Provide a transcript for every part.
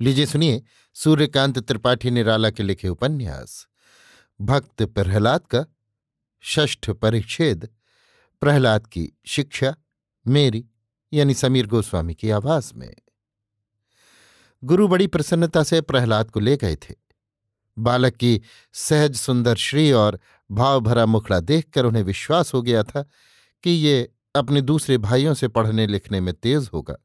लीजिए, सुनिए, सूर्यकांत त्रिपाठी निराला के लिखे उपन्यास। भक्त प्रहलाद का षष्ठ परिच्छेद। प्रहलाद की शिक्षा, मेरी, यानी समीर गोस्वामी की आवाज़ में। गुरु बड़ी प्रसन्नता से प्रहलाद को ले गए थे। बालक की सहज, सुंदर श्री और भाव भरा मुखड़ा देखकर उन्हें विश्वास हो गया था कि ये अपने दूसरे भाइयों से पढ़ने लिखने में तेज होगा।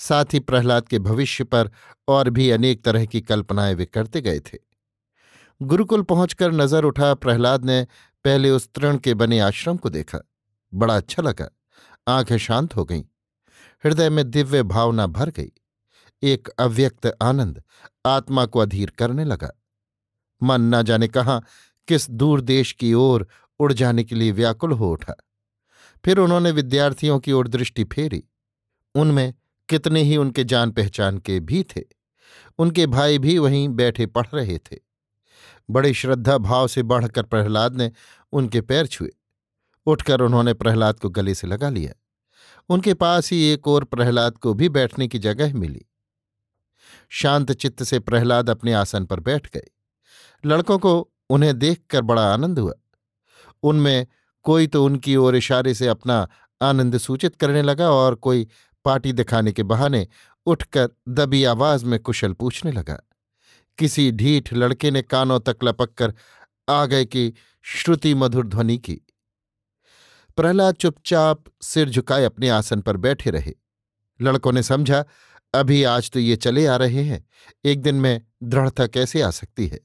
साथ ही प्रहलाद के भविष्य पर और भी अनेक तरह की कल्पनाएँ वे करते गए थे। गुरुकुल पहुंचकर नज़र उठा प्रहलाद ने पहले उस तृण के बने आश्रम को देखा। बड़ा अच्छा लगा। आँखें शांत हो गईं। हृदय में दिव्य भावना भर गई। एक अव्यक्त आनंद आत्मा को अधीर करने लगा। मन न जाने कहाँ, किस दूर देश की ओर उड़ जाने के लिए व्याकुल हो उठा। फिर उन्होंने विद्यार्थियों की ओर दृष्टि फेरी। उनमें कितने ही उनके जान पहचान के भी थे। उनके भाई भी वहीं बैठे पढ़ रहे थे। बड़े श्रद्धा भाव से बढ़कर प्रहलाद ने उनके पैर छुए। उठकर उन्होंने प्रहलाद को गले से लगा लिया। उनके पास ही एक और प्रहलाद को भी बैठने की जगह मिली। शांत चित्त से प्रहलाद अपने आसन पर बैठ गए। लड़कों को उन्हें देखकर बड़ा आनंद हुआ। उनमें कोई तो उनकी ओर इशारे से अपना आनंद सूचित करने लगा और कोई पार्टी दिखाने के बहाने उठकर दबी आवाज़ में कुशल पूछने लगा। किसी ढीठ लड़के ने कानों तक लपक कर आ गए कि श्रुति मधुर ध्वनि की। प्रहलाद चुपचाप सिर झुकाए अपने आसन पर बैठे रहे। लड़कों ने समझा, अभी आज तो ये चले आ रहे हैं। एक दिन में दृढ़ता कैसे आ सकती है?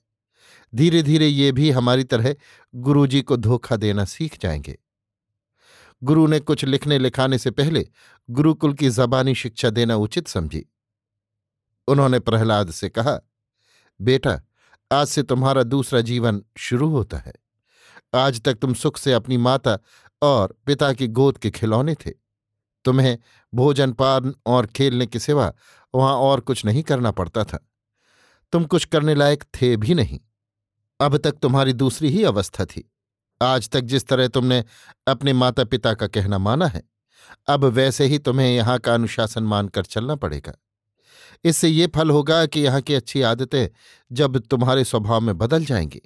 धीरे धीरे ये भी हमारी तरह गुरुजी को धोखा देना सीख जाएँगे। गुरु ने कुछ लिखने लिखाने से पहले गुरुकुल की जबानी शिक्षा देना उचित समझी। उन्होंने प्रहलाद से कहा, बेटा, आज से तुम्हारा दूसरा जीवन शुरू होता है। आज तक तुम सुख से अपनी माता और पिता की गोद के खिलौने थे। तुम्हें भोजन, पान और खेलने के सिवा वहाँ और कुछ नहीं करना पड़ता था। तुम कुछ करने लायक थे भी नहीं। अब तक तुम्हारी दूसरी ही अवस्था थी। आज तक जिस तरह तुमने अपने माता पिता का कहना माना है अब वैसे ही तुम्हें यहाँ का अनुशासन मानकर चलना पड़ेगा। इससे ये फल होगा कि यहाँ की अच्छी आदतें जब तुम्हारे स्वभाव में बदल जाएँगी,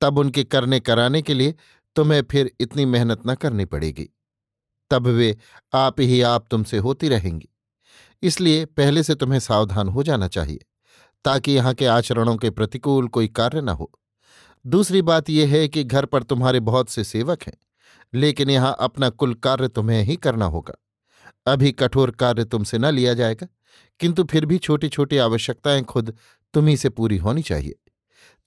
तब उनके करने कराने के लिए तुम्हें फिर इतनी मेहनत न करनी पड़ेगी। तब वे आप ही आप तुमसे होती रहेंगी। इसलिए पहले से तुम्हें सावधान हो जाना चाहिए, ताकि यहाँ के आचरणों के प्रतिकूल कोई कार्य न हो। दूसरी बात यह है कि घर पर तुम्हारे बहुत से सेवक हैं। लेकिन यहाँ अपना कुल कार्य तुम्हें ही करना होगा। अभी कठोर कार्य तुमसे न लिया जाएगा, किंतु फिर भी छोटी छोटी आवश्यकताएँ खुद तुम्ही से पूरी होनी चाहिए।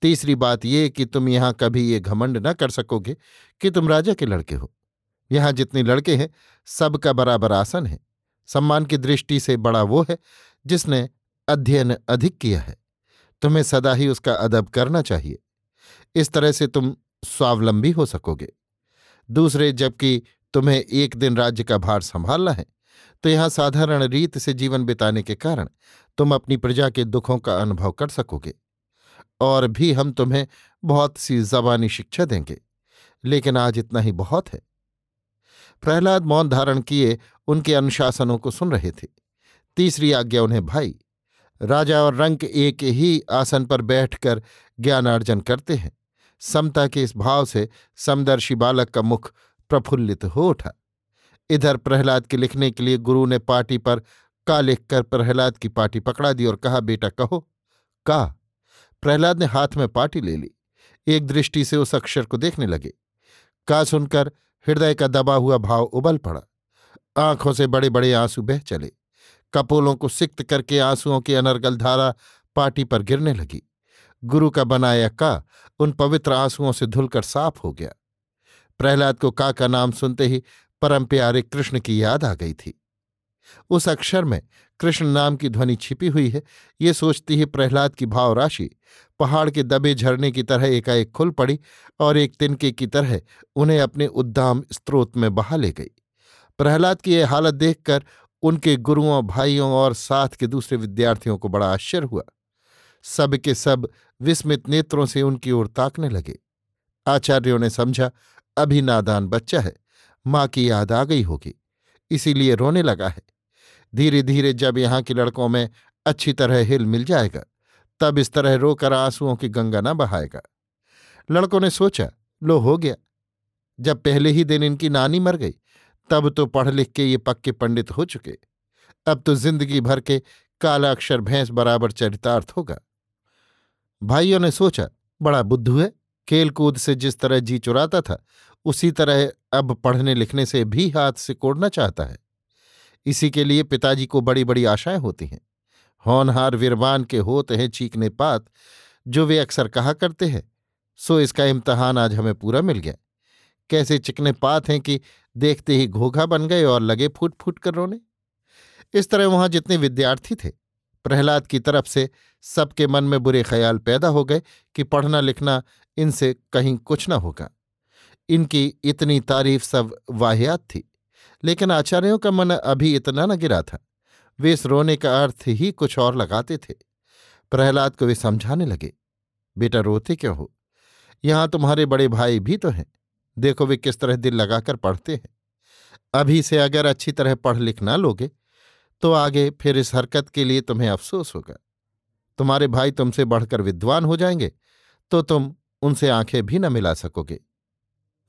तीसरी बात यह कि तुम यहाँ कभी ये घमंड न कर सकोगे कि तुम राजा के लड़के हो। यहाँ जितने लड़के हैं, सबका बराबर आसन है। सम्मान की दृष्टि से बड़ा वो है जिसने अध्ययन अधिक किया है। तुम्हें सदा ही उसका अदब करना चाहिए। इस तरह से तुम स्वावलंबी हो सकोगे। दूसरे जबकि तुम्हें एक दिन राज्य का भार संभालना है। तो यहाँ साधारण रीत से जीवन बिताने के कारण तुम अपनी प्रजा के दुखों का अनुभव कर सकोगे और भी हम तुम्हें बहुत सी जबानी शिक्षा देंगे। लेकिन आज इतना ही बहुत है। प्रहलाद मौन धारण किए उनके अनुशासनों को सुन रहे थे। तीसरी आज्ञा उन्हें, भाई, राजा और रंक एक ही आसन पर बैठकर ज्ञानार्जन करते हैं। समता के इस भाव से समदर्शी बालक का मुख प्रफुल्लित हो उठा। इधर प्रहलाद के लिखने के लिए गुरु ने पार्टी पर का लिखकर प्रहलाद की पार्टी पकड़ा दी और कहा, बेटा, कहो, का? प्रहलाद ने हाथ में पार्टी ले ली। एक दृष्टि से उस अक्षर को देखने लगे। का सुनकर हृदय का दबा हुआ भाव उबल पड़ा। आँखों से बड़े बड़े आँसू बह चले। कपोलों को सिक्त करके आंसुओं की अनर्गल धारा पाटी पर गिरने लगी। गुरु का बनाया का उन पवित्र आंसुओं से धुलकर साफ़ हो गया। प्रहलाद को का का नाम सुनते ही परम प्यारे कृष्ण की याद आ गई थी। उस अक्षर में कृष्ण नाम की ध्वनि छिपी हुई है, ये सोचती ही प्रहलाद की भाव राशि पहाड़ के दबे झरने की तरह एकाएक खुल पड़ी और एक तिनके की तरह उन्हें अपने उद्दाम स्त्रोत में बहा ले गई। प्रहलाद की यह हालत देखकर उनके गुरुओं, भाइयों और साथ के दूसरे विद्यार्थियों को बड़ा आश्चर्य हुआ। सब के सब विस्मित नेत्रों से उनकी ओर ताकने लगे। आचार्यों ने समझा, अभी नादान बच्चा है, माँ की याद आ गई होगी, इसीलिए रोने लगा है। धीरे धीरे जब यहाँ के लड़कों में अच्छी तरह हिल मिल जाएगा, तब इस तरह रोकर आंसुओं की गंगा न बहाएगा। लड़कों ने सोचा, लो, हो गया। जब पहले ही दिन इनकी नानी मर गई, तब तो पढ़ लिख के ये पक्के पंडित हो चुके। अब तो ज़िंदगी भर के काला अक्षर भैंस बराबर चरितार्थ होगा। भाइयों ने सोचा, बड़ा बुद्धू है खेल कूद से जिस तरह जी चुराता था, उसी तरह अब पढ़ने लिखने से भी हाथ से कोड़ना चाहता है। इसी के लिए पिताजी को बड़ी बड़ी आशाएँ होती हैं। होनहार विरवान के होते हैं चीकने पात, जो वे अक्सर कहा करते हैं। सो इसका इम्तहान आज हमें पूरा मिल गया। कैसे चिकने पात हैं कि देखते ही घोघा बन गए और लगे फूट फूट कर रोने। इस तरह वहाँ जितने विद्यार्थी थे प्रहलाद की तरफ़ से सबके मन में बुरे ख्याल पैदा हो गए कि पढ़ना लिखना इनसे कहीं कुछ न होगा। इनकी इतनी तारीफ़ सब वाहियात थी, लेकिन आचार्यों का मन अभी इतना न गिरा था। वे इस रोने का अर्थ ही कुछ और लगाते थे। प्रहलाद को वे समझाने लगे, बेटा रोते क्यों हो? यहाँ तुम्हारे बड़े भाई भी तो हैं। देखो वे किस तरह दिल लगाकर पढ़ते हैं। अभी से अगर अच्छी तरह पढ़ लिख ना लोगे तो आगे फिर इस हरकत के लिए तुम्हें अफसोस होगा। तुम्हारे भाई तुमसे बढ़कर विद्वान हो जाएँगे तो तुम उनसे आँखें भी न मिला सकोगे।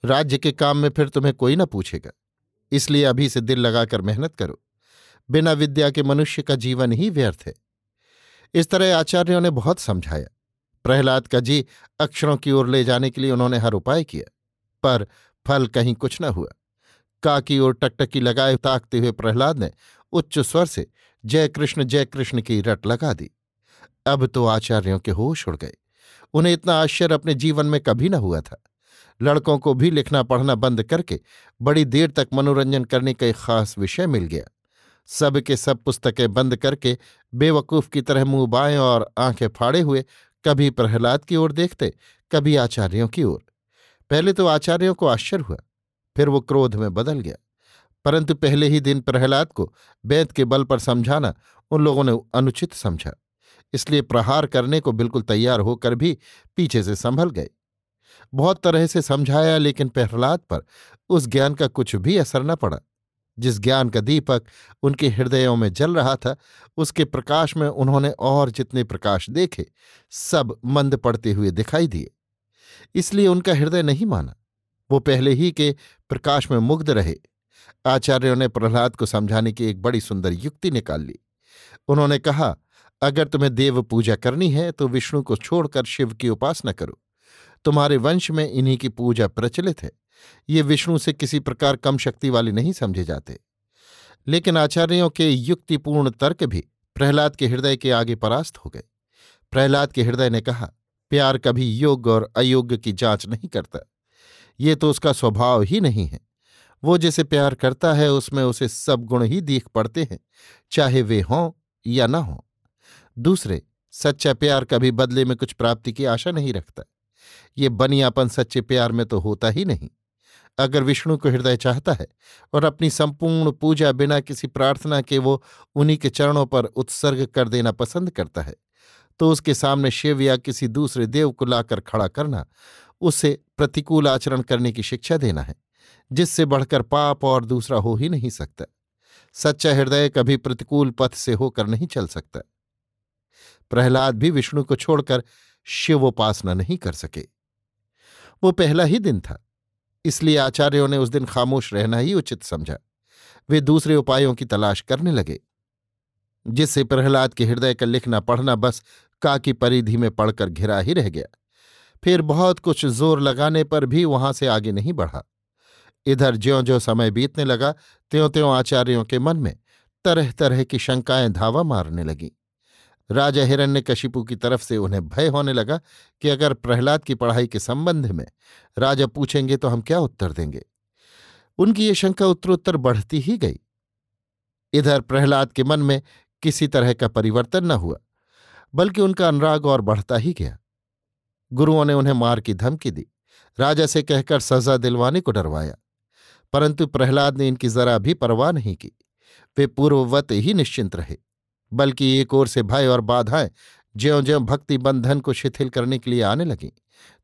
राज्य के काम में फिर तुम्हें कोई न पूछेगा, इसलिए अभी से दिल लगाकर मेहनत करो। बिना विद्या के मनुष्य का जीवन ही व्यर्थ है। इस तरह आचार्यों ने बहुत समझाया। प्रहलाद का जी अक्षरों की ओर ले जाने के लिए उन्होंने हर उपाय किया, पर फल कहीं कुछ न हुआ। का की ओर टकटकी लगाए ताकते हुए प्रहलाद ने उच्च स्वर से जय कृष्ण जय कृष्ण की रट लगा दी। अब तो आचार्यों के होश उड़ गए। उन्हें इतना आश्चर्य अपने जीवन में कभी न हुआ था। लड़कों को भी लिखना, पढ़ना बंद करके बड़ी देर तक मनोरंजन करने का एक खास विषय मिल गया। सब के सब पुस्तकें बंद करके बेवकूफ़ की तरह मुँह बाएँ और आँखें फाड़े हुए कभी प्रहलाद की ओर देखते, कभी आचार्यों की ओर। पहले तो आचार्यों को आश्चर्य हुआ, फिर वो क्रोध में बदल गया। परंतु पहले ही दिन प्रहलाद को बैत के बल पर समझाना उन लोगों ने अनुचित समझा। इसलिए प्रहार करने को बिल्कुल तैयार होकर भी पीछे से संभल गए। बहुत तरह से समझाया लेकिन प्रहलाद पर उस ज्ञान का कुछ भी असर न पड़ा। जिस ज्ञान का दीपक उनके हृदयों में जल रहा था, उसके प्रकाश में उन्होंने और जितने प्रकाश देखे, सब मंद पड़ते हुए दिखाई दिए। इसलिए उनका हृदय नहीं माना। वो पहले ही के प्रकाश में मुग्ध रहे। आचार्यों ने प्रहलाद को समझाने की एक बड़ी सुंदर युक्ति निकाल ली। उन्होंने कहा, अगर तुम्हें देव पूजा करनी है तो विष्णु को छोड़कर शिव की उपासना करो। तुम्हारे वंश में इन्हीं की पूजा प्रचलित है। ये विष्णु से किसी प्रकार कम शक्ति वाले नहीं समझे जाते। लेकिन आचार्यों के युक्तिपूर्ण तर्क भी प्रहलाद के हृदय के आगे परास्त हो गए। प्रहलाद के हृदय ने कहा, प्यार कभी योग्य और अयोग्य की जाँच नहीं करता। ये तो उसका स्वभाव ही नहीं है। वो जिसे प्यार करता है, उसमें उसे सब गुण ही दीख पड़ते हैं, चाहे वे हों या न हों। दूसरे, सच्चा प्यार कभी बदले में कुछ प्राप्ति की आशा नहीं रखता। ये बनियापन सच्चे प्यार में तो होता ही नहीं। अगर विष्णु को हृदय चाहता है और अपनी संपूर्ण पूजा बिना किसी प्रार्थना के वो उन्हीं के चरणों पर उत्सर्ग कर देना पसंद करता है तो उसके सामने शिव या किसी दूसरे देव को लाकर खड़ा करना, उसे प्रतिकूल आचरण करने की शिक्षा देना है। जिससे बढ़कर पाप और दूसरा हो ही नहीं सकता। सच्चा हृदय कभी प्रतिकूल पथ से होकर नहीं चल सकता। प्रहलाद भी विष्णु को छोड़कर शिवोपासना नहीं कर सके। वो पहला ही दिन था, इसलिए आचार्यों ने उस दिन खामोश रहना ही उचित समझा। वे दूसरे उपायों की तलाश करने लगे। जिससे प्रहलाद के हृदय का लिखना पढ़ना बस का की परिधि में पढ़कर घिरा ही रह गया। फिर बहुत कुछ ज़ोर लगाने पर भी वहाँ से आगे नहीं बढ़ा। इधर ज्यो ज्यो समय बीतने लगा त्यों त्यों आचार्यों के मन में तरह तरह की शंकाएँ धावा मारने लगीं। राजा हिरण्य कशिपु की तरफ़ से उन्हें भय होने लगा कि अगर प्रहलाद की पढ़ाई के संबंध में राजा पूछेंगे तो हम क्या उत्तर देंगे। उनकी ये शंका उत्तरोत्तर बढ़ती ही गई। इधर प्रहलाद के मन में किसी तरह का परिवर्तन न हुआ, बल्कि उनका अनुराग और बढ़ता ही गया। गुरुओं ने उन्हें मार की धमकी दी। राजा से कहकर सजा दिलवाने को डरवाया। परंतु प्रहलाद ने इनकी जरा भी परवाह नहीं की। वे पूर्ववत ही निश्चिंत रहे, बल्कि एक ओर से भय और बाधाएँ ज्यो ज्यो भक्ति बंधन को शिथिल करने के लिए आने लगीं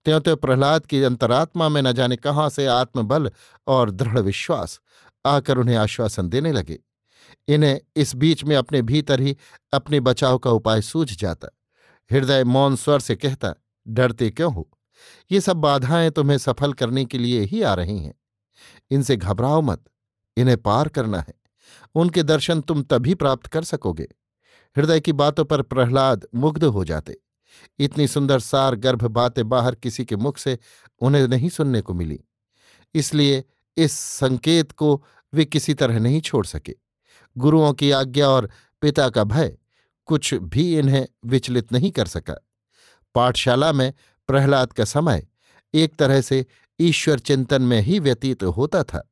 त्यों त्यों प्रहलाद की अंतरात्मा में न जाने कहाँ से आत्मबल और दृढ़ विश्वास आकर उन्हें आश्वासन देने लगे। इन्हें इस बीच में अपने भीतर ही अपने बचाव का उपाय सूझ जाता, हृदय मौन स्वर से कहता, डरते क्यों हो? ये सब बाधाएँ तुम्हें सफल करने के लिए ही आ रही हैं। इनसे घबराओ मत, इन्हें पार करना है। उनके दर्शन तुम तभी प्राप्त कर सकोगे। हृदय की बातों पर प्रहलाद मुग्ध हो जाते। इतनी सुंदर सार गर्भ बातें बाहर किसी के मुख से उन्हें नहीं सुनने को मिली। इसलिए इस संकेत को वे किसी तरह नहीं छोड़ सके। गुरुओं की आज्ञा और पिता का भय कुछ भी इन्हें विचलित नहीं कर सका। पाठशाला में प्रहलाद का समय एक तरह से ईश्वर चिंतन में ही व्यतीत होता था।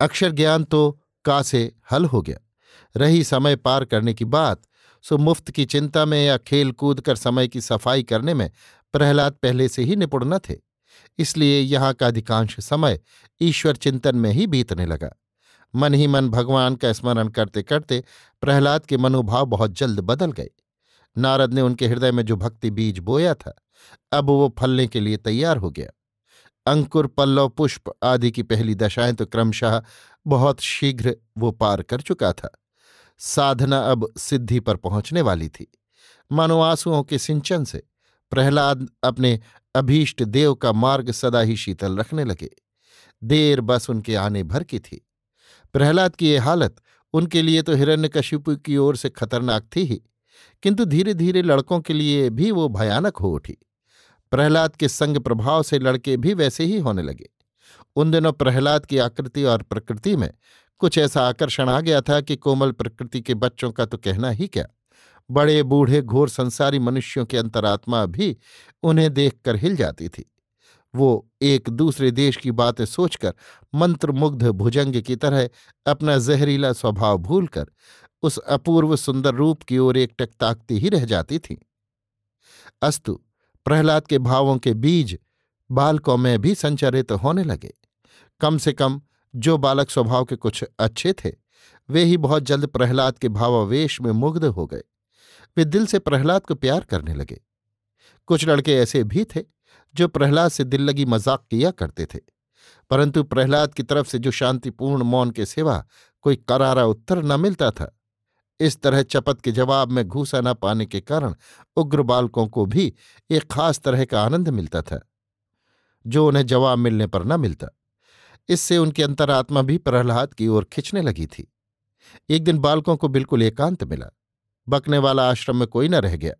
अक्षर ज्ञान तो का से हल हो गया। रही समय पार करने की बात, सो मुफ़्त की चिंता में या खेल कूद कर समय की सफ़ाई करने में प्रहलाद पहले से ही निपुण न थे। इसलिए यहाँ का अधिकांश समय ईश्वर चिंतन में ही बीतने लगा। मन ही मन भगवान का स्मरण करते करते प्रहलाद के मनोभाव बहुत जल्द बदल गए। नारद ने उनके हृदय में जो भक्ति बीज बोया था, अब वो फलने के लिए तैयार हो गया। अंकुर, पल्लव, पुष्प आदि की पहली दशाएँ तो क्रमशः बहुत शीघ्र वो पार कर चुका था। साधना अब सिद्धि पर पहुँचने वाली थी। मानो आंसुओं के सिंचन से प्रहलाद अपने अभीष्ट देव का मार्ग सदा ही शीतल रखने लगे। देर बस उनके आने भर की थी। प्रहलाद की ये हालत उनके लिए तो हिरण्यकशिपु की ओर से खतरनाक थी ही, किंतु धीरे धीरे लड़कों के लिए भी वो भयानक हो उठी। प्रहलाद के संग प्रभाव से लड़के भी वैसे ही होने लगे। उन दिनों प्रहलाद की आकृति और प्रकृति में कुछ ऐसा आकर्षण आ गया था कि कोमल प्रकृति के बच्चों का तो कहना ही क्या। बड़े, बूढ़े, घोर संसारी मनुष्यों की अंतरात्मा भी उन्हें देखकर हिल जाती थी। वो एक दूसरे देश की बातें सोचकर, मंत्रमुग्ध भुजंग की तरह अपना जहरीला स्वभाव भूलकर, उस अपूर्व सुंदर रूप की ओर एकटक ताकती ही रह जाती थी। अस्तु प्रहलाद के भावों के बीज बालकों में भी संचरित होने लगे। कम से कम जो बालक स्वभाव के कुछ अच्छे थे, वे ही बहुत जल्द प्रहलाद के भावावेश में मुग्ध हो गए। वे दिल से प्रहलाद को प्यार करने लगे। कुछ लड़के ऐसे भी थे जो प्रहलाद से दिल लगी मज़ाक किया करते थे, परंतु प्रहलाद की तरफ़ से जो शांतिपूर्ण मौन के सिवा कोई करारा उत्तर न मिलता था इस तरह चपत के जवाब में घूसा न पाने के कारण उग्र बालकों को भी एक खास तरह का आनंद मिलता था, जो उन्हें जवाब मिलने पर न मिलता। इससे उनकी अंतरात्मा भी प्रहलाद की ओर खिंचने लगी थी। एक दिन बालकों को बिल्कुल एकांत मिला। बकने वाला आश्रम में कोई न रह गया।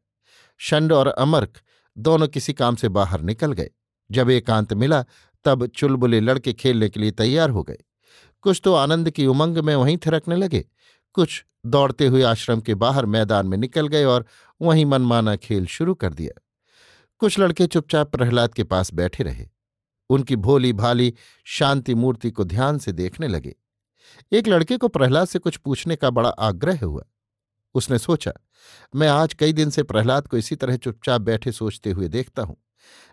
शंड और अमर्क दोनों किसी काम से बाहर निकल गए। जब एकांत मिला, तब चुलबुले लड़के खेलने के लिए तैयार हो गए। कुछ तो आनंद की उमंग में वहीं थिरकने लगे। कुछ दौड़ते हुए आश्रम के बाहर मैदान में निकल गए और वहीं मनमाना खेल शुरू कर दिया। कुछ लड़के चुपचाप प्रहलाद के पास बैठे रहे। उनकी भोली भाली शांति मूर्ति को ध्यान से देखने लगे। एक लड़के को प्रहलाद से कुछ पूछने का बड़ा आग्रह हुआ। उसने सोचा, मैं आज कई दिन से प्रहलाद को इसी तरह चुपचाप बैठे सोचते हुए देखता हूँ,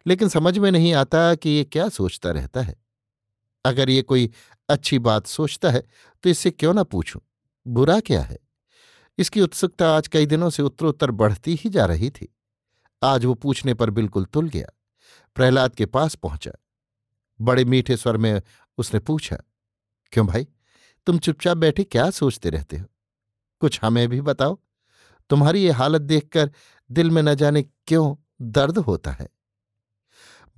लेकिन समझ में नहीं आता कि ये क्या सोचता रहता है। अगर ये कोई अच्छी बात सोचता है तो इससे क्यों ना पूछूँ? बुरा क्या है? इसकी उत्सुकता आज कई दिनों से उत्तरोत्तर बढ़ती ही जा रही थी। आज वो पूछने पर बिल्कुल तुल गया। प्रहलाद के पास पहुँचा। बड़े मीठे स्वर में उसने पूछा, क्यों भाई, तुम चुपचाप बैठे क्या सोचते रहते हो? कुछ हमें भी बताओ। तुम्हारी ये हालत देखकर दिल में न जाने क्यों दर्द होता है?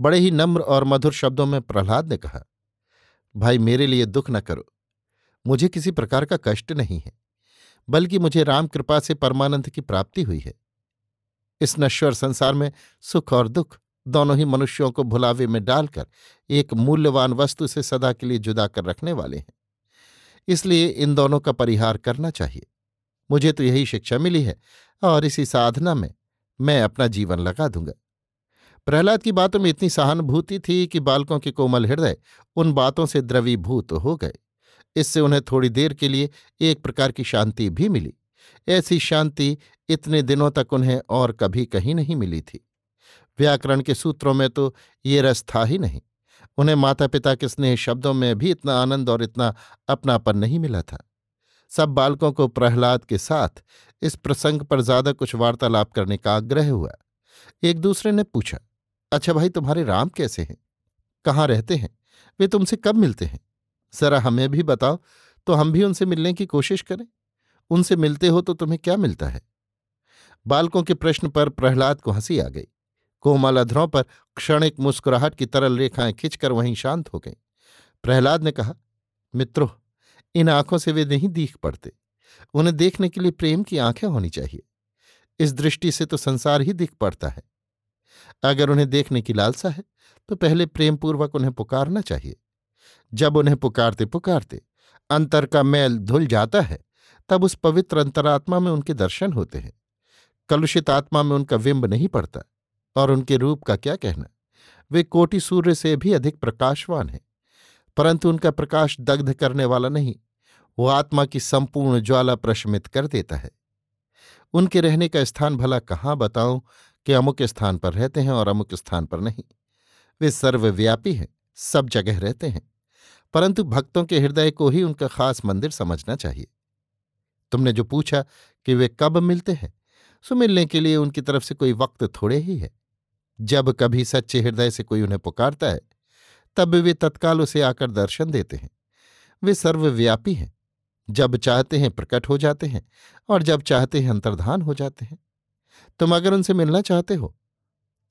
बड़े ही नम्र और मधुर शब्दों में प्रहलाद ने कहा, भाई, मेरे लिए दुख न करो। मुझे किसी प्रकार का कष्ट नहीं है, बल्कि मुझे राम कृपा से परमानंद की प्राप्ति हुई है। इस नश्वर संसार में सुख और दुख दोनों ही मनुष्यों को भुलावे में डालकर एक मूल्यवान वस्तु से सदा के लिए जुदा कर रखने वाले हैं। इसलिए इन दोनों का परिहार करना चाहिए। मुझे तो यही शिक्षा मिली है और इसी साधना में मैं अपना जीवन लगा दूँगा। प्रहलाद की बातों में इतनी सहानुभूति थी कि बालकों के कोमल हृदय उन बातों से द्रवीभूत हो गए। इससे उन्हें थोड़ी देर के लिए एक प्रकार की शांति भी मिली। ऐसी शांति इतने दिनों तक उन्हें और कभी कहीं नहीं मिली थी। व्याकरण के सूत्रों में तो ये रस था ही नहीं। उन्हें माता पिता के स्नेह शब्दों में भी इतना आनंद और इतना अपनापन नहीं मिला था। सब बालकों को प्रहलाद के साथ इस प्रसंग पर ज़्यादा कुछ वार्तालाप करने का आग्रह हुआ। एक दूसरे ने पूछा अच्छा भाई, तुम्हारे राम कैसे हैं? कहाँ रहते हैं? वे तुमसे कब मिलते हैं? जरा हमें भी बताओ तो हम भी उनसे मिलने की कोशिश करें। उनसे मिलते हो तो तुम्हें क्या मिलता है? बालकों के प्रश्न पर प्रहलाद को हँसी आ गई। कोमल अधरों पर क्षणिक मुस्कुराहट की तरल रेखाएँ खिंचकर वहीं शांत हो गईं। प्रहलाद ने कहा, मित्रों, इन आँखों से वे नहीं दीख पड़ते। उन्हें देखने के लिए प्रेम की आँखें होनी चाहिए। इस दृष्टि से तो संसार ही दिख पड़ता है। अगर उन्हें देखने की लालसा है तो पहले प्रेमपूर्वक उन्हें पुकारना चाहिए। जब उन्हें पुकारते पुकारते अंतर का मैल धुल जाता है, तब उस पवित्र अंतरात्मा में उनके दर्शन होते हैं। कलुषित आत्मा में उनका विंब नहीं पड़ता और उनके रूप का क्या कहना? वे कोटि सूर्य से भी अधिक प्रकाशवान हैं, परंतु उनका प्रकाश दग्ध करने वाला नहीं, वो आत्मा की संपूर्ण ज्वाला प्रशमित कर देता है। उनके रहने का स्थान भला कहाँ बताऊँ कि अमुक स्थान पर रहते हैं और अमुक स्थान पर नहीं? वे सर्वव्यापी हैं, सब जगह रहते हैं। परंतु भक्तों के हृदय को ही उनका खास मंदिर समझना चाहिए। तुमने जो पूछा कि वे कब मिलते हैं, सो मिलने के लिए उनकी तरफ़ से कोई वक्त थोड़े ही है। जब कभी सच्चे हृदय से कोई उन्हें पुकारता है, तब वे तत्काल उसे आकर दर्शन देते हैं। वे सर्वव्यापी हैं। जब चाहते हैं प्रकट हो जाते हैं और जब चाहते हैं अंतर्धान हो जाते हैं। तुम अगर उनसे मिलना चाहते हो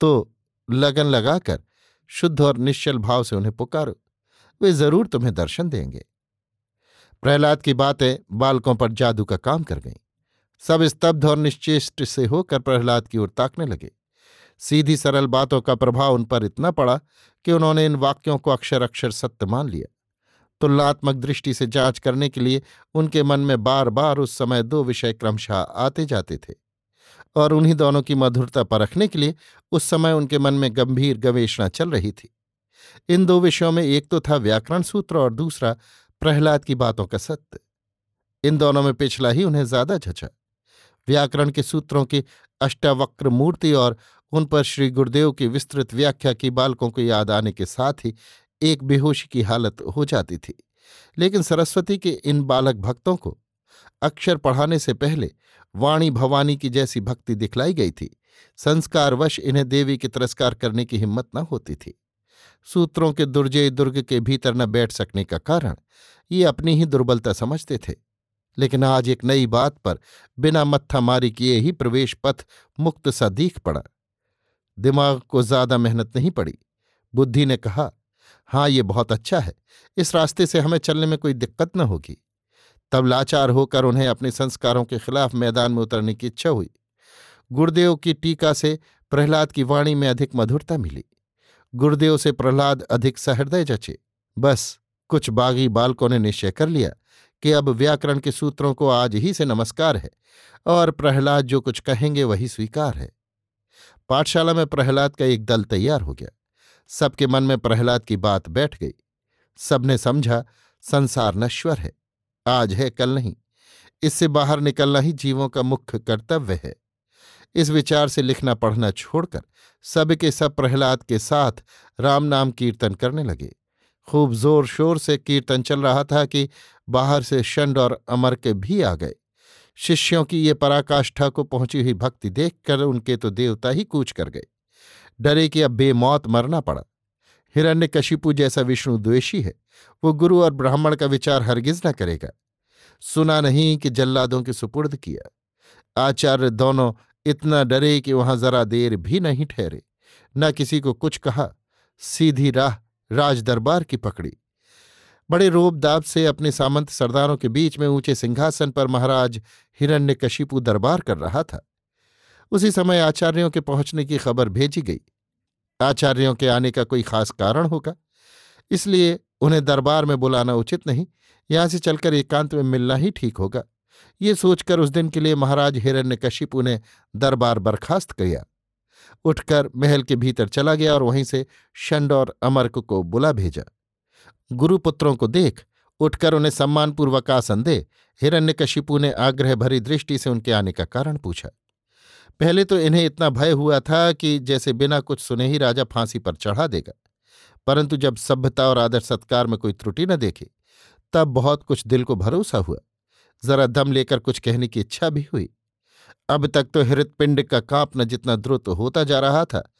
तो लगन लगाकर शुद्ध और निश्चल भाव से उन्हें पुकारो। वे ज़रूर तुम्हें दर्शन देंगे। प्रहलाद की बातें बालकों पर जादू का काम कर गईं। सब स्तब्ध और निश्चेष्ट से होकर प्रहलाद की ओर ताकने लगे। सीधी सरल बातों का प्रभाव उन पर इतना पड़ा कि उन्होंने इन वाक्यों को अक्षर अक्षर सत्य मान लिया। तुलनात्मक दृष्टि से जाँच करने के लिए उनके मन में बार बार उस समय दो विषय क्रमशः आते जाते थे और उन्हीं दोनों की मधुरता परखने के लिए उस समय उनके मन में गंभीर गवेषणा चल रही थी। इन दो विषयों में एक तो था व्याकरण सूत्र और दूसरा प्रहलाद की बातों का सत्य। इन दोनों में पिछला ही उन्हें ज़्यादा झचा। व्याकरण के सूत्रों की अष्टावक्र मूर्ति और उन पर श्री गुरुदेव की विस्तृत व्याख्या की बालकों को याद आने के साथ ही एक बेहोशी की हालत हो जाती थी। लेकिन सरस्वती के इन बालक भक्तों को अक्षर पढ़ाने से पहले वाणी भवानी की जैसी भक्ति दिखलाई गई थी। संस्कारवश इन्हें देवी के तिरस्कार करने की हिम्मत न होती थी। सूत्रों के दुर्जय दुर्ग के भीतर न बैठ सकने का कारण ये अपनी ही दुर्बलता समझते थे। लेकिन आज एक नई बात पर बिना मत्था मारी किए ही प्रवेश पथ मुक्त सा दीख पड़ा। दिमाग को ज़्यादा मेहनत नहीं पड़ी। बुद्धि ने कहा हाँ ये बहुत अच्छा है। इस रास्ते से हमें चलने में कोई दिक्कत न होगी। तब लाचार होकर उन्हें अपने संस्कारों के खिलाफ मैदान में उतरने की इच्छा हुई। गुरुदेव की टीका से प्रहलाद की वाणी में अधिक मधुरता मिली। गुरुदेव से प्रहलाद अधिक सहृदय जचे। बस, कुछ बागी बालकों ने निश्चय कर लिया कि अब व्याकरण के सूत्रों को आज ही से नमस्कार है, और प्रहलाद जो कुछ कहेंगे वही स्वीकार है। पाठशाला में प्रहलाद का एक दल तैयार हो गया। सबके मन में प्रहलाद की बात बैठ गई। सबने समझा, संसार नश्वर है, आज है, कल नहीं। इससे बाहर निकलना ही जीवों का मुख्य कर्तव्य है। इस विचार से लिखना पढ़ना छोड़कर सबके सब प्रहलाद के साथ राम नाम कीर्तन करने लगे। खूब ज़ोर शोर से कीर्तन चल रहा था कि बाहर से शंड और अमर के भी आ गए। शिष्यों की ये पराकाष्ठा को पहुँची हुई भक्ति देखकर उनके तो देवता ही कूच कर गए। डरे कि अब बेमौत मरना पड़ा। हिरण्य हिरण्यकशिपु जैसा विष्णु द्वेषी है। वो गुरु और ब्राह्मण का विचार हरगिज न करेगा। सुना नहीं कि जल्लादों के सुपुर्द किया। आचार्य दोनों इतना डरे कि वहाँ जरा देर भी नहीं ठहरे। न किसी को कुछ कहा। सीधी राह राज दरबार की पकड़ी। बड़े रोबदाब से अपने सामंत सरदारों के बीच में ऊँचे सिंहासन पर महाराज हिरण्य हिरण्यकशिपु दरबार कर रहा था। उसी समय आचार्यों के पहुँचने की खबर भेजी गई। आचार्यों के आने का कोई खास कारण होगा। इसलिए उन्हें दरबार में बुलाना उचित नहीं। यहाँ से चलकर एकांत में मिलना ही ठीक होगा। ये सोचकर उस दिन के लिए महाराज हिरण्यकशिपु ने दरबार बर्खास्त किया। उठकर महल के भीतर चला गया और वहीं से शंड और अमर्क को बुला भेजा। गुरुपुत्रों को देख, उठकर उन्हें सम्मानपूर्वक आसन दे हिरण्यकशिपु ने आग्रह भरी दृष्टि से उनके आने का कारण पूछा। पहले तो इन्हें इतना भय हुआ था कि जैसे बिना कुछ सुने ही राजा फांसी पर चढ़ा देगा। परंतु जब सभ्यता और आदर सत्कार में कोई त्रुटि न देखे, तब बहुत कुछ दिल को भरोसा हुआ। जरा दम लेकर कुछ कहने की इच्छा भी हुई। अब तक तो हृतपिंड का कांपना जितना द्रुत होता जा रहा था,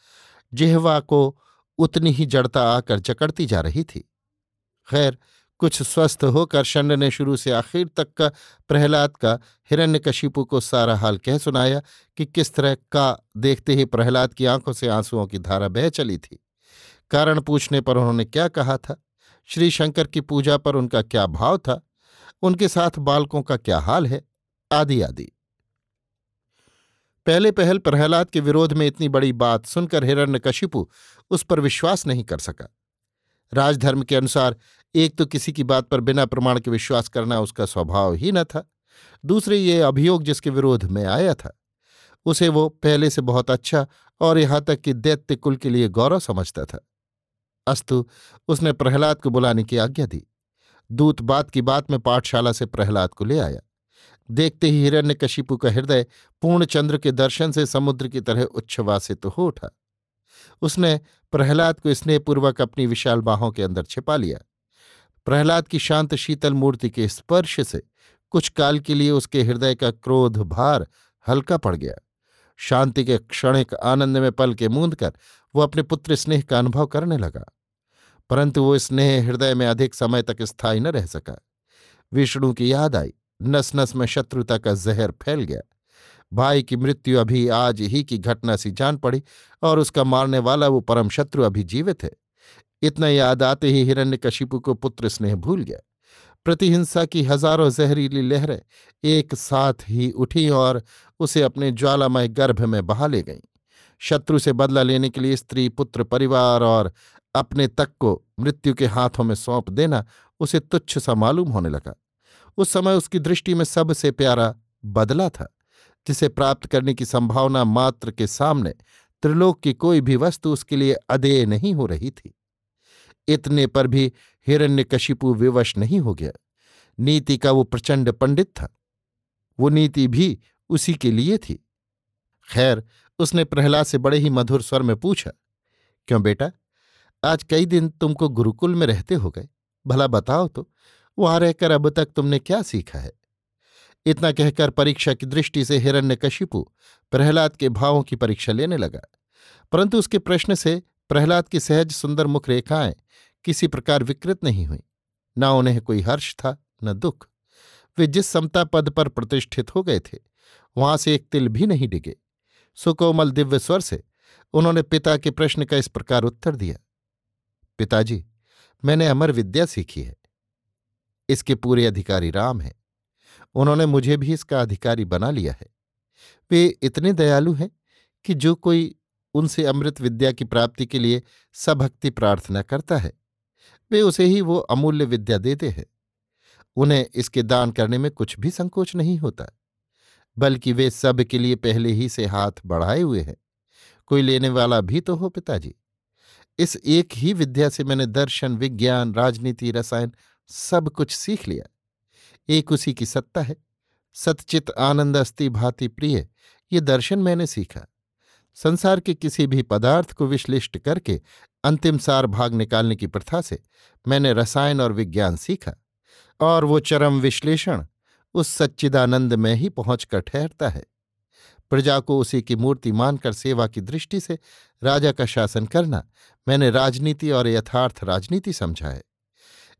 जिहवा को उतनी ही जड़ता आकर जकड़ती जा रही थी। खैर, कुछ स्वस्थ होकर शंड ने शुरू से आखिर तक का प्रहलाद का हिरण्य हिरण्यकशिपु को सारा हाल कह सुनाया कि किस तरह का देखते ही प्रहलाद की आँखों से आंसुओं की धारा बह चली थी। कारण पूछने पर उन्होंने क्या कहा था? श्री शंकर की पूजा पर उनका क्या भाव था? उनके साथ बालकों का क्या हाल है? आदि आदि। पहले पहल प्रहलाद के विरोध में इतनी बड़ी बात सुनकर हिरण्यकशिपु उस पर विश्वास नहीं कर सका। राजधर्म के अनुसार एक तो किसी की बात पर बिना प्रमाण के विश्वास करना उसका स्वभाव ही न था। दूसरे ये अभियोग जिसके विरोध में आया था, उसे वो पहले से बहुत अच्छा और यहाँ तक कि दैत्य कुल के लिए गौरव समझता था। अस्तु, उसने प्रहलाद को बुलाने की आज्ञा दी। दूत बात की बात में पाठशाला से प्रहलाद को ले आया। देखते ही हिरण्य हिरण्यकशिपु का हृदय पूर्ण चंद्र के दर्शन से समुद्र की तरह उच्छ्वासित हो उठा। उसने प्रहलाद को स्नेहपूर्वक अपनी विशाल बाहों के अंदर छिपा लिया। प्रहलाद की शांत शीतल मूर्ति के स्पर्श से कुछ काल के लिए उसके हृदय का क्रोध भार हल्का पड़ गया। शांति के क्षणिक आनंद में पल के मूंद कर वो अपने पुत्र स्नेह का अनुभव करने लगा। परंतु वो स्नेह हृदय में अधिक समय तक स्थायी न रह सका। विष्णु की याद आई। नस नस में शत्रुता का जहर फैल गया। भाई की मृत्यु अभी आज ही की घटना सी जान पड़ी और उसका मारने वाला वो परम शत्रु अभी जीवित है। इतना याद आते ही हिरण्यकशिपु को पुत्र स्नेह भूल गया। प्रतिहिंसा की हज़ारों जहरीली लहरें एक साथ ही उठी और उसे अपने ज्वालामय गर्भ में बहा ले गईं। शत्रु से बदला लेने के लिए स्त्री, पुत्र, परिवार और अपने तक को मृत्यु के हाथों में सौंप देना उसे तुच्छ सा मालूम होने लगा। उस समय उसकी दृष्टि में सबसे प्यारा बदला था, जिसे प्राप्त करने की संभावना मात्र के सामने त्रिलोक की कोई भी वस्तु उसके लिए अदेय नहीं हो रही थी। इतने पर भी हिरण्यकशिपु विवश नहीं हो गया। नीति का वो प्रचंड पंडित था। वो नीति भी उसी के लिए थी। खैर, उसने प्रहलाद से बड़े ही मधुर स्वर में पूछा, क्यों बेटा आज कई दिन तुमको गुरुकुल में रहते हो गए। भला बताओ तो वहाँ रहकर अब तक तुमने क्या सीखा है? इतना कहकर परीक्षा की दृष्टि से हिरण्यकशिपु प्रहलाद के भावों की परीक्षा लेने लगा। परंतु उसके प्रश्न से प्रहलाद की सहज सुंदर मुख रेखाएँ किसी प्रकार विकृत नहीं हुई। न उन्हें कोई हर्ष था, न दुख। वे जिस समता पद पर प्रतिष्ठित हो गए थे, वहाँ से एक तिल भी नहीं डिगे। सुकोमल दिव्य स्वर से उन्होंने पिता के प्रश्न का इस प्रकार उत्तर दिया। पिताजी, मैंने अमर विद्या सीखी है। इसके पूरे अधिकारी राम हैं। उन्होंने मुझे भी इसका अधिकारी बना लिया है। वे इतने दयालु हैं कि जो कोई उनसे अमृत विद्या की प्राप्ति के लिए सभक्ति प्रार्थना करता है, वे उसे ही वो अमूल्य विद्या देते हैं। उन्हें इसके दान करने में कुछ भी संकोच नहीं होता, बल्कि वे सब के लिए पहले ही से हाथ बढ़ाए हुए हैं। कोई लेने वाला भी तो हो पिताजी। इस एक ही विद्या से मैंने दर्शन, विज्ञान, राजनीति, रसायन सब कुछ सीख लिया। एक उसी की सत्ता है। सतचित, आनंद अस्ति भाति, प्रिय, ये दर्शन मैंने सीखा। संसार के किसी भी पदार्थ को विश्लिष्ट करके अंतिम सार भाग निकालने की प्रथा से मैंने रसायन और विज्ञान सीखा और वो चरम विश्लेषण उस सच्चिदानंद में ही पहुंचकर ठहरता है। प्रजा को उसी की मूर्ति मानकर सेवा की दृष्टि से राजा का शासन करना मैंने राजनीति और यथार्थ राजनीति समझा है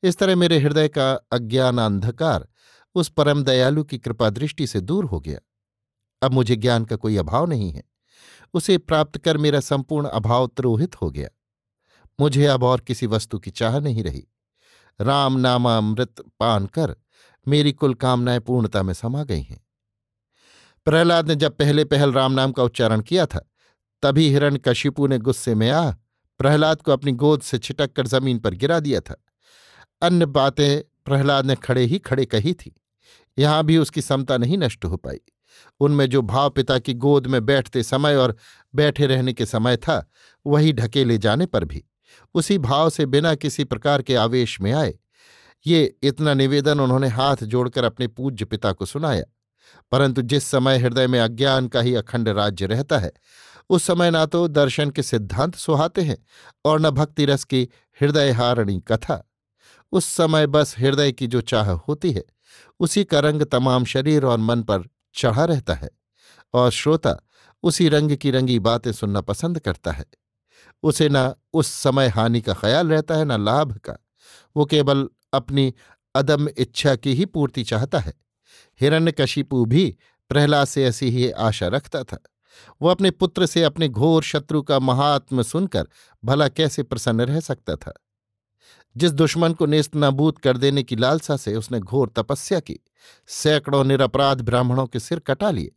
इस तरह मेरे हृदय का अज्ञान अंधकार उस परम दयालु की कृपा दृष्टि से दूर हो गया। अब मुझे ज्ञान का कोई अभाव नहीं है। उसे प्राप्त कर मेरा संपूर्ण अभाव त्रोहित हो गया। मुझे अब और किसी वस्तु की चाह नहीं रही। राम नामामृत पान कर मेरी कुल कामनाएँ पूर्णता में समा गई हैं। प्रहलाद ने जब पहले पहल राम नाम का उच्चारण किया था, तभी हिरण कशिपु ने गुस्से में आ, प्रहलाद को अपनी गोद से छिटक कर ज़मीन पर गिरा दिया था। अन्य बातें प्रहलाद ने खड़े ही खड़े कही थी। यहाँ भी उसकी समता नहीं नष्ट हो पाई। उनमें जो भाव पिता की गोद में बैठते समय और बैठे रहने के समय था, वही ढकेले जाने पर भी। उसी भाव से बिना किसी प्रकार के आवेश में आए। ये इतना निवेदन उन्होंने हाथ जोड़कर अपने पूज्य पिता को सुनाया। परंतु जिस समय हृदय में अज्ञान का ही अखंड राज्य रहता है, उस समय ना तो दर्शन के सिद्धांत सुहाते हैं और न भक्ति रस की हृदय हारणी कथा। उस समय बस हृदय की जो चाह होती है, उसी का रंग तमाम शरीर और मन पर चढ़ा रहता है और श्रोता उसी रंग की रंगी बातें सुनना पसंद करता है। उसे न उस समय हानि का ख्याल रहता है, न लाभ का। वो केवल अपनी अदम इच्छा की ही पूर्ति चाहता है। हिरण्यकशिपु भी प्रहलाद से ऐसी ही आशा रखता था। वो अपने पुत्र से अपने घोर शत्रु का महात्म सुनकर भला कैसे प्रसन्न रह सकता था? जिस दुश्मन को नेस्त नाबूद कर देने की लालसा से उसने घोर तपस्या की, सैकड़ों निरपराध ब्राह्मणों के सिर कटा लिए।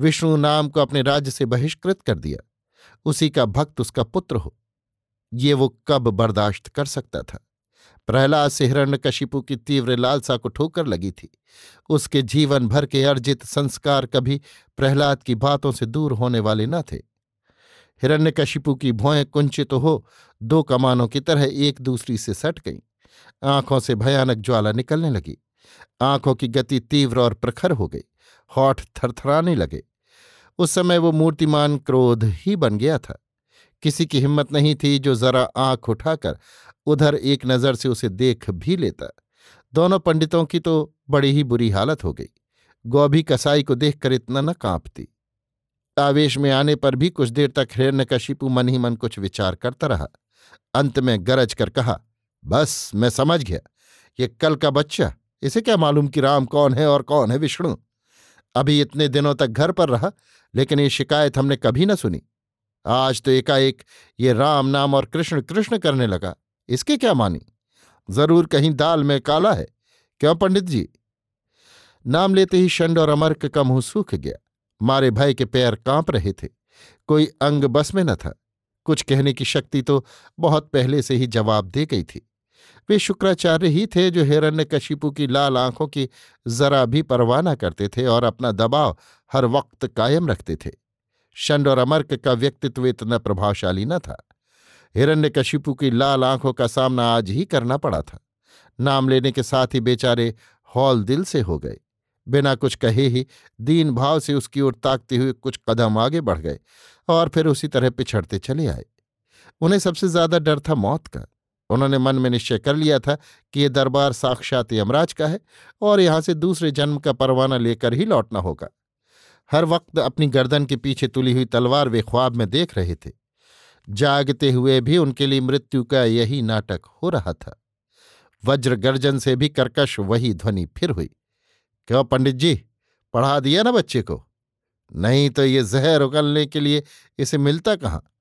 विष्णु नाम को अपने राज्य से बहिष्कृत कर दिया। उसी का भक्त उसका पुत्र हो। ये वो कब बर्दाश्त कर सकता था? प्रहलाद से हिरण्यकशिपु की तीव्र लालसा को ठोकर लगी थी। उसके जीवन भर के अर्जित संस्कार कभी प्रहलाद की बातों से दूर होने वाले न थे। हिरण्यकशिपु की भौएँ कुंचित तो हो, दो कमानों की तरह एक दूसरी से सट गईं। आँखों से भयानक ज्वाला निकलने लगी। आँखों की गति तीव्र और प्रखर हो गई। होठ थरथराने लगे। उस समय वो मूर्तिमान क्रोध ही बन गया था। किसी की हिम्मत नहीं थी जो जरा आँख उठाकर उधर एक नज़र से उसे देख भी लेता। दोनों पंडितों की तो बड़ी ही बुरी हालत हो गई। गौभी कसाई को देखकर इतना न कांपती। आवेश में आने पर भी कुछ देर तक हिरण्यकशिपु मन ही मन कुछ विचार करता रहा। अंत में गरज कर कहा, बस, मैं समझ गया। ये कल का बच्चा, इसे क्या मालूम कि राम कौन है और कौन है विष्णु? अभी इतने दिनों तक घर पर रहा, लेकिन ये शिकायत हमने कभी न सुनी। आज तो एकाएक ये राम नाम और कृष्ण कृष्ण करने लगा। इसके क्या मानी? ज़रूर कहीं दाल में काला है। क्यों, पंडित जी? नाम लेते ही शंड और अमर्क का मुँह सूख गया। मारे भय के पैर काँप रहे थे। कोई अंग बस में न था। कुछ कहने की शक्ति तो बहुत पहले से ही जवाब दे गई थी। वे शुक्राचार्य ही थे जो हिरण्य कशिपु की लाल आँखों की जरा भी परवाह न करते थे और अपना दबाव हर वक्त कायम रखते थे। शंड और अमर्क का व्यक्तित्व इतना प्रभावशाली न था। हिरण्यकशिपु की लाल आँखों का सामना आज ही करना पड़ा था। नाम लेने के साथ ही बेचारे हौल दिल से हो गए। बिना कुछ कहे ही दीन भाव से उसकी ओर ताकते हुए कुछ कदम आगे बढ़ गए और फिर उसी तरह पिछड़ते चले आए। उन्हें सबसे ज़्यादा डर था मौत का। उन्होंने मन में निश्चय कर लिया था कि यह दरबार साक्षात यमराज का है और यहाँ से दूसरे जन्म का परवाना लेकर ही लौटना होगा। हर वक्त अपनी गर्दन के पीछे तुली हुई तलवार वे ख्वाब में देख रहे थे। जागते हुए भी उनके लिए मृत्यु का यही नाटक हो रहा था। वज्र गर्जन से भी कर्कश वही ध्वनि फिर हुई। क्यों पंडित जी? पढ़ा दिया ना बच्चे को? नहीं तो ये जहर उगलने के लिए इसे मिलता कहाँ?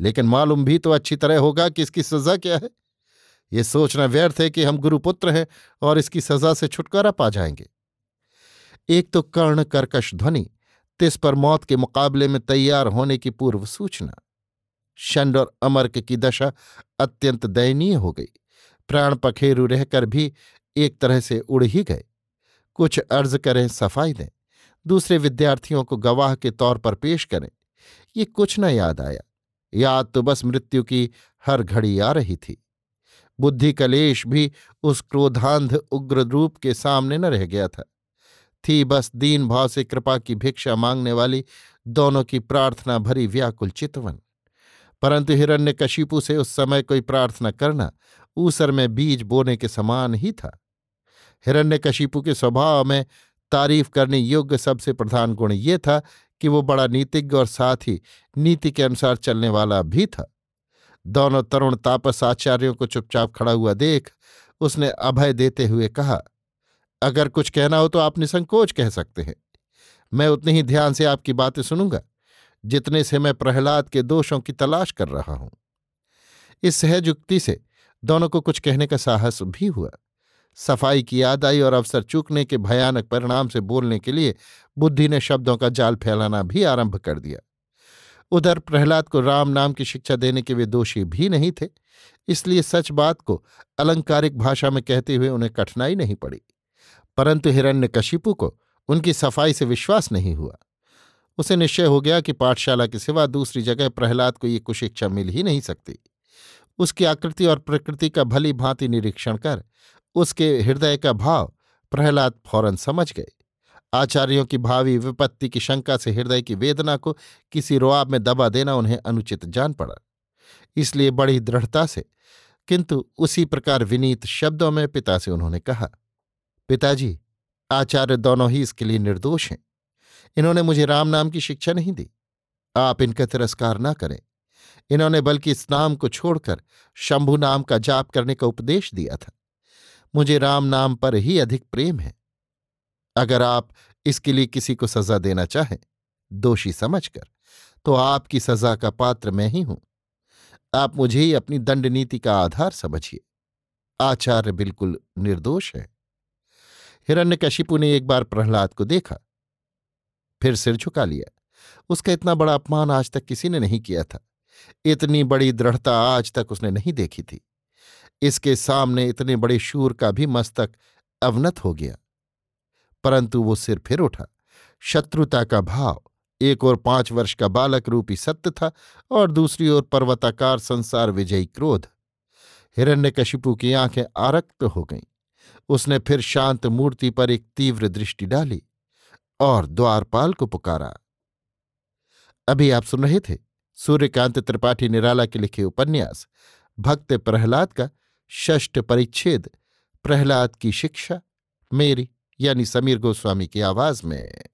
लेकिन मालूम भी तो अच्छी तरह होगा कि इसकी सजा क्या है। ये सोचना व्यर्थ है कि हम गुरुपुत्र हैं और इसकी सजा से छुटकारा पा जाएँगे। एक तो कर्ण कर्कश ध्वनि, तिस पर मौत के मुकाबले में तैयार होने की पूर्व सूचना। शंड और अमर्क की दशा अत्यंत दयनीय हो गई। प्राण पखेरु रहकर भी एक तरह से उड़ ही गए। कुछ अर्ज़ करें, सफ़ाई दें। दूसरे विद्यार्थियों को गवाह के तौर पर पेश करें। ये कुछ न याद आया। याद तो बस मृत्यु की हर घड़ी आ रही थी। बुद्धि कलेश भी उस क्रोधांध उग्र रूप के सामने न रह गया था। थी बस दीन भाव से कृपा की भिक्षा मांगने वाली दोनों की प्रार्थना भरी व्याकुल चितवन। परंतु हिरण्य कशिपु से उस समय कोई प्रार्थना करना ऊसर में बीज बोने के समान ही था। हिरण्य कशिपु के स्वभाव में तारीफ़ करने योग्य सबसे प्रधान गुण ये था कि वो बड़ा नीतिज्ञ और साथ ही नीति के अनुसार चलने वाला भी था। दोनों तरुण तापस आचार्यों को चुपचाप खड़ा हुआ देख उसने अभय देते हुए कहा, अगर कुछ कहना हो तो आप निसंकोच कह सकते हैं। मैं उतने ही ध्यान से आपकी बातें सुनूँगा। जितने से मैं प्रहलाद के दोषों की तलाश कर रहा हूँ। इस सहज युक्ति से दोनों को कुछ कहने का साहस भी हुआ। सफ़ाई की याद आई और अवसर चूकने के भयानक परिणाम से बोलने के लिए बुद्धि ने शब्दों का जाल फैलाना भी आरंभ कर दिया। उधर प्रहलाद को राम नाम की शिक्षा देने के वे दोषी भी नहीं थे, इसलिए सच बात को अलंकारिक भाषा में कहते हुए उन्हें कठिनाई नहीं पड़ी। परंतु हिरण्य हिरण्यकशिपु को उनकी सफ़ाई से विश्वास नहीं हुआ। उसे निश्चय हो गया कि पाठशाला के सिवा दूसरी जगह प्रहलाद को ये कुशिक्षा मिल ही नहीं सकती। उसकी आकृति और प्रकृति का भली भांति निरीक्षण कर, उसके हृदय का भाव प्रहलाद फ़ौरन समझ गए। आचार्यों की भावी विपत्ति की शंका से हृदय की वेदना को किसी रोआब में दबा देना उन्हें अनुचित जान पड़ा। इसलिए बड़ी दृढ़ता से, किंतु उसी प्रकार विनीत शब्दों में पिता से उन्होंने कहा, पिताजी, आचार्य दोनों ही इसके लिए निर्दोष हैं। इन्होंने मुझे राम नाम की शिक्षा नहीं दी। आप इनका तिरस्कार ना करें। इन्होंने बल्कि इस नाम को छोड़कर शंभु नाम का जाप करने का उपदेश दिया था। मुझे राम नाम पर ही अधिक प्रेम है। अगर आप इसके लिए किसी को सजा देना चाहें, दोषी समझकर तो आपकी सजा का पात्र मैं ही हूँ। आप मुझे ही अपनी दंड नीति का आधार समझिए। आचार्य बिल्कुल निर्दोष है। हिरण्यकशिपु ने एक बार प्रहलाद को देखा। फिर सिर झुका लिया। उसका इतना बड़ा अपमान आज तक किसी ने नहीं किया था। इतनी बड़ी दृढ़ता आज तक उसने नहीं देखी थी। इसके सामने इतने बड़े शूर का भी मस्तक अवनत हो गया। परंतु वो सिर फिर उठा। शत्रुता का भाव, एक और पाँच वर्ष का बालक रूपी सत्य था और दूसरी ओर पर्वताकार संसार विजयी क्रोध। हिरण्यकशिपु की आँखें आरक्त हो गईं। उसने फिर शांत मूर्ति पर एक तीव्र दृष्टि डाली। और द्वारपाल को पुकारा। अभी आप सुन रहे थे सूर्यकांत त्रिपाठी निराला के लिखे उपन्यास, भक्त प्रहलाद का षष्ठ परिच्छेद, प्रहलाद की शिक्षा, मेरी यानी समीर गोस्वामी की आवाज़ में।